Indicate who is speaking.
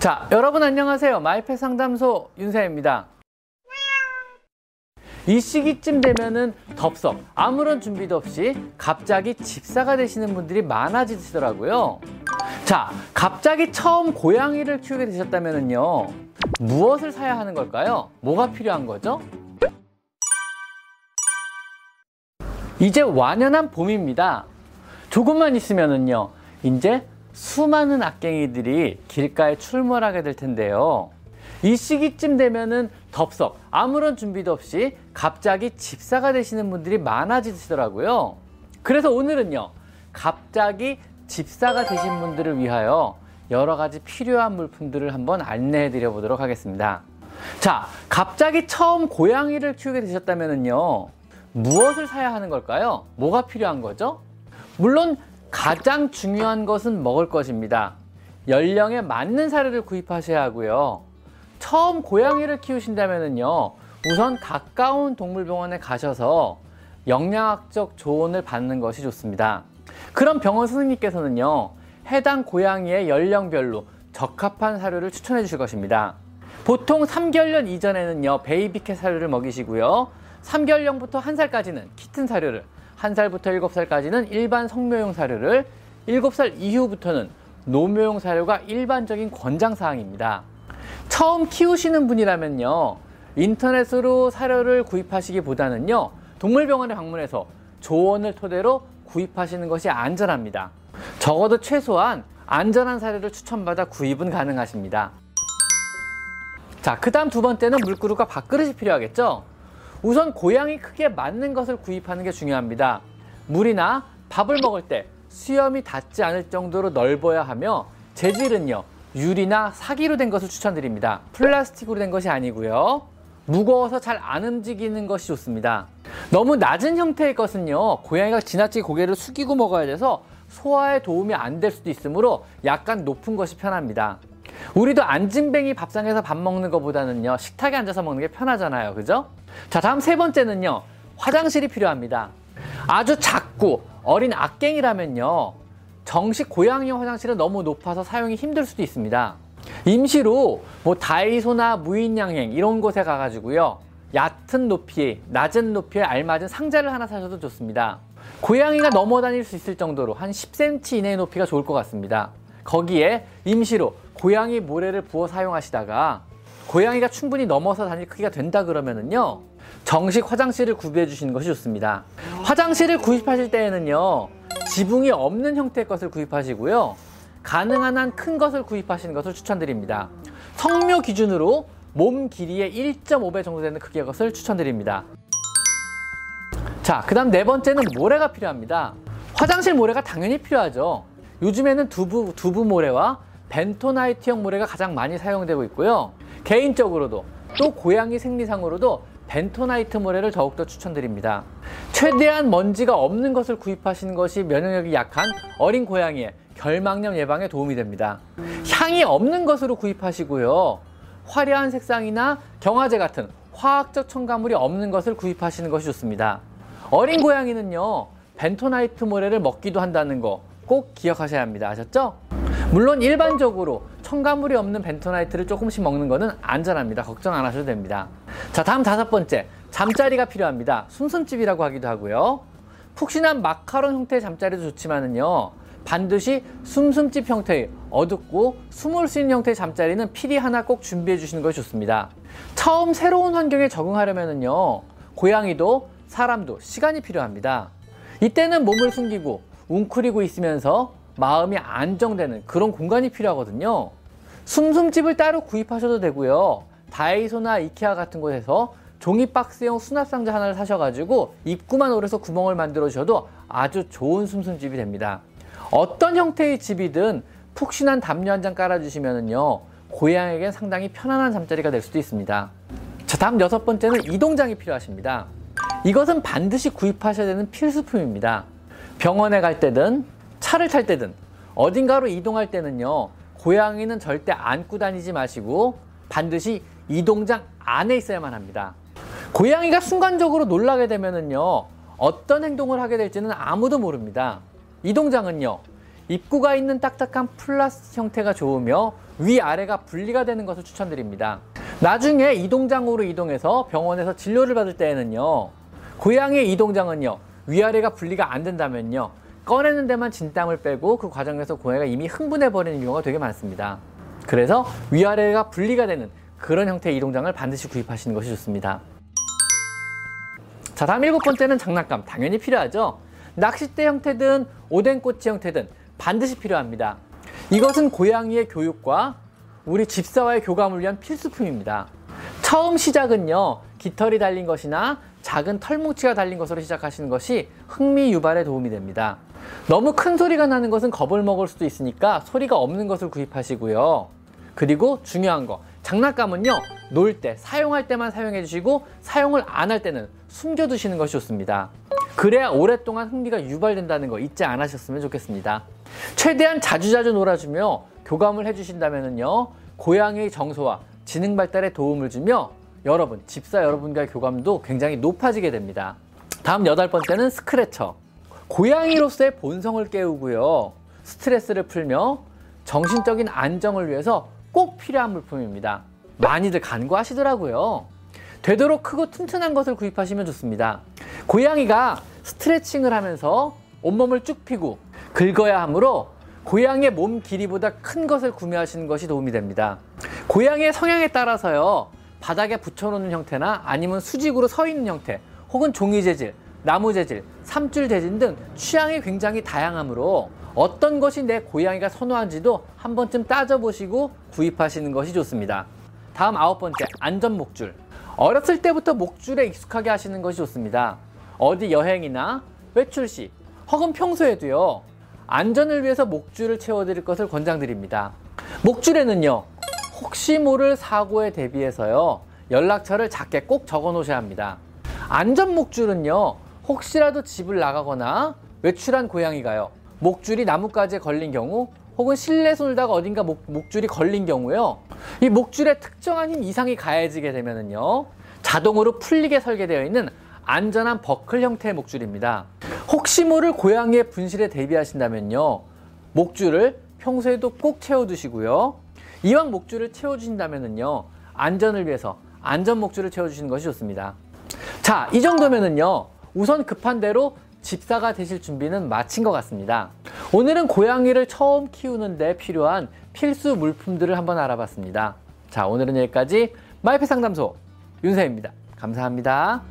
Speaker 1: 자, 여러분 안녕하세요. 마이펫 상담소 윤세입니다. 이 시기쯤 되면은 덥석 아무런 준비도 없이 갑자기 집사가 되시는 분들이 많아지시더라고요. 자, 갑자기 처음 고양이를 키우게 되셨다면은요. 무엇을 사야 하는 걸까요? 뭐가 필요한 거죠? 이제 완연한 봄입니다. 조금만 있으면은요. 이제 수많은 악갱이들이 길가에 출몰하게 될 텐데요. 이 시기쯤 되면은 덥석 아무런 준비도 없이 갑자기 집사가 되시는 분들이 많아지시더라고요. 그래서 오늘은요. 갑자기 집사가 되신 분들을 위하여 여러 가지 필요한 물품들을 한번 안내해 드려 보도록 하겠습니다. 자, 갑자기 처음 고양이를 키우게 되셨다면요. 무엇을 사야 하는 걸까요? 뭐가 필요한 거죠? 물론 가장 중요한 것은 먹을 것입니다. 연령에 맞는 사료를 구입하셔야 하고요. 처음 고양이를 키우신다면요. 우선 가까운 동물병원에 가셔서 영양학적 조언을 받는 것이 좋습니다. 그럼 병원 선생님께서는요. 해당 고양이의 연령별로 적합한 사료를 추천해 주실 것입니다. 보통 3개월년 이전에는요. 베이비캣 사료를 먹이시고요. 3개월령부터 1살까지는 키튼 사료를 1살부터 7살까지는 일반 성묘용 사료를 7살 이후부터는 노묘용 사료가 일반적인 권장사항입니다. 처음 키우시는 분이라면요. 인터넷으로 사료를 구입하시기보다는요. 동물병원에 방문해서 조언을 토대로 구입하시는 것이 안전합니다. 적어도 최소한 안전한 사료를 추천받아 구입은 가능하십니다. 자, 그 다음 두 번째는 물그릇과 밥그릇이 필요하겠죠? 우선 고양이 크기에 맞는 것을 구입하는 게 중요합니다. 물이나 밥을 먹을 때 수염이 닿지 않을 정도로 넓어야 하며 재질은요 유리나 사기로 된 것을 추천드립니다. 플라스틱으로 된 것이 아니고요. 무거워서 잘 안 움직이는 것이 좋습니다. 너무 낮은 형태의 것은요 고양이가 지나치게 고개를 숙이고 먹어야 돼서 소화에 도움이 안 될 수도 있으므로 약간 높은 것이 편합니다. 우리도 안진뱅이 밥상에서 밥 먹는 것보다는요 식탁에 앉아서 먹는 게 편하잖아요 그죠? 자 다음 세 번째는요. 화장실이 필요합니다. 아주 작고 어린 악갱이라면요. 정식 고양이용 화장실은 너무 높아서 사용이 힘들 수도 있습니다. 임시로 뭐 다이소나 무인양행 이런 곳에 가가지고요. 얕은 높이 낮은 높이에 알맞은 상자를 하나 사셔도 좋습니다. 고양이가 넘어 다닐 수 있을 정도로 한 10cm 이내의 높이가 좋을 것 같습니다. 거기에 임시로 고양이 모래를 부어 사용하시다가 고양이가 충분히 넘어서 다닐 크기가 된다 그러면은요 정식 화장실을 구비해 주시는 것이 좋습니다. 화장실을 구입하실 때에는요 지붕이 없는 형태의 것을 구입하시고요 가능한 한 큰 것을 구입하시는 것을 추천드립니다. 성묘 기준으로 몸 길이의 1.5배 정도 되는 크기의 것을 추천드립니다. 자, 그 다음 네 번째는 모래가 필요합니다. 화장실 모래가 당연히 필요하죠. 요즘에는 두부, 두부 모래와 벤토나이트형 모래가 가장 많이 사용되고 있고요. 개인적으로도 또 고양이 생리상으로도 벤토나이트 모래를 더욱더 추천드립니다. 최대한 먼지가 없는 것을 구입하시는 것이 면역력이 약한 어린 고양이의 결막염 예방에 도움이 됩니다. 향이 없는 것으로 구입하시고요. 화려한 색상이나 경화제 같은 화학적 첨가물이 없는 것을 구입하시는 것이 좋습니다. 어린 고양이는요, 벤토나이트 모래를 먹기도 한다는 거 꼭 기억하셔야 합니다. 아셨죠? 물론 일반적으로 첨가물이 없는 벤토나이트를 조금씩 먹는 것은 안전합니다. 걱정 안 하셔도 됩니다. 자, 다음 다섯 번째. 잠자리가 필요합니다. 숨숨집이라고 하기도 하고요. 푹신한 마카롱 형태의 잠자리도 좋지만은요. 반드시 숨숨집 형태의 어둡고 숨을 수 있는 형태의 잠자리는 필히 하나 꼭 준비해 주시는 것이 좋습니다. 처음 새로운 환경에 적응하려면은요. 고양이도 사람도 시간이 필요합니다. 이때는 몸을 숨기고 웅크리고 있으면서 마음이 안정되는 그런 공간이 필요하거든요. 숨숨집을 따로 구입하셔도 되고요. 다이소나 이케아 같은 곳에서 종이 박스형 수납상자 하나를 사셔가지고 입구만 오려서 구멍을 만들어 주셔도 아주 좋은 숨숨집이 됩니다. 어떤 형태의 집이든 푹신한 담요 한 장 깔아주시면요 고양이에겐 상당히 편안한 잠자리가 될 수도 있습니다. 자, 다음 여섯 번째는 이동장이 필요하십니다. 이것은 반드시 구입하셔야 되는 필수품입니다. 병원에 갈 때든 차를 탈 때든 어딘가로 이동할 때는요 고양이는 절대 안고 다니지 마시고 반드시 이동장 안에 있어야만 합니다 고양이가 순간적으로 놀라게 되면은요 어떤 행동을 하게 될지는 아무도 모릅니다 이동장은요 입구가 있는 딱딱한 플라스틱 형태가 좋으며 위아래가 분리가 되는 것을 추천드립니다. 나중에 이동장으로 이동해서 병원에서 진료를 받을 때에는요. 고양이의 이동장은요. 위아래가 분리가 안 된다면요. 꺼내는 데만 진땀을 빼고 그 과정에서 고양이가 이미 흥분해 버리는 경우가 되게 많습니다. 그래서 위아래가 분리가 되는 그런 형태의 이동장을 반드시 구입하시는 것이 좋습니다. 자, 다음 일곱 번째는 장난감. 당연히 필요하죠. 낚싯대 형태든 오뎅꼬치 형태든 반드시 필요합니다. 이것은 고양이의 교육과 우리 집사와의 교감을 위한 필수품입니다. 처음 시작은요, 깃털이 달린 것이나 작은 털뭉치가 달린 것으로 시작하시는 것이 흥미 유발에 도움이 됩니다. 너무 큰 소리가 나는 것은 겁을 먹을 수도 있으니까 소리가 없는 것을 구입하시고요. 그리고 중요한 거, 장난감은요, 놀 때, 사용할 때만 사용해 주시고, 사용을 안 할 때는 숨겨 두시는 것이 좋습니다. 그래야 오랫동안 흥미가 유발된다는 거 잊지 않으셨으면 좋겠습니다. 최대한 자주자주 놀아주며 교감을 해주신다면요, 고양이의 정서와 지능 발달에 도움을 주며 여러분, 집사 여러분과의 교감도 굉장히 높아지게 됩니다. 다음 여덟 번째는 스크래처. 고양이로서의 본성을 깨우고요. 스트레스를 풀며 정신적인 안정을 위해서 꼭 필요한 물품입니다. 많이들 간과하시더라고요. 되도록 크고 튼튼한 것을 구입하시면 좋습니다. 고양이가 스트레칭을 하면서 온몸을 쭉 펴고 긁어야 하므로 고양이의 몸 길이보다 큰 것을 구매하시는 것이 도움이 됩니다. 고양이의 성향에 따라서요. 바닥에 붙여놓는 형태나 아니면 수직으로 서 있는 형태 혹은 종이 재질, 나무 재질, 삼줄 재질 등 취향이 굉장히 다양하므로 어떤 것이 내 고양이가 선호한지도 한 번쯤 따져보시고 구입하시는 것이 좋습니다. 다음 아홉 번째, 안전 목줄. 어렸을 때부터 목줄에 익숙하게 하시는 것이 좋습니다. 어디 여행이나 외출 시, 혹은 평소에도요, 안전을 위해서 목줄을 채워드릴 것을 권장드립니다. 목줄에는요, 혹시 모를 사고에 대비해서요, 연락처를 작게 꼭 적어 놓으셔야 합니다. 안전 목줄은요, 혹시라도 집을 나가거나 외출한 고양이가요, 목줄이 나뭇가지에 걸린 경우 혹은 실내에서 놀다가 어딘가 목, 목줄이 걸린 경우요. 이 목줄에 특정한 힘 이상이 가해지게 되면은요. 자동으로 풀리게 설계되어 있는 안전한 버클 형태의 목줄입니다. 혹시 모를 고양이의 분실에 대비하신다면요. 목줄을 평소에도 꼭 채워두시고요. 이왕 목줄을 채워주신다면요. 안전을 위해서 안전 목줄을 채워주시는 것이 좋습니다. 자, 이 정도면은요. 우선 급한 대로 집사가 되실 준비는 마친 것 같습니다. 오늘은 고양이를 처음 키우는데 필요한 필수 물품들을 한번 알아봤습니다. 자, 오늘은 여기까지 마이페 상담소 윤세입니다. 감사합니다.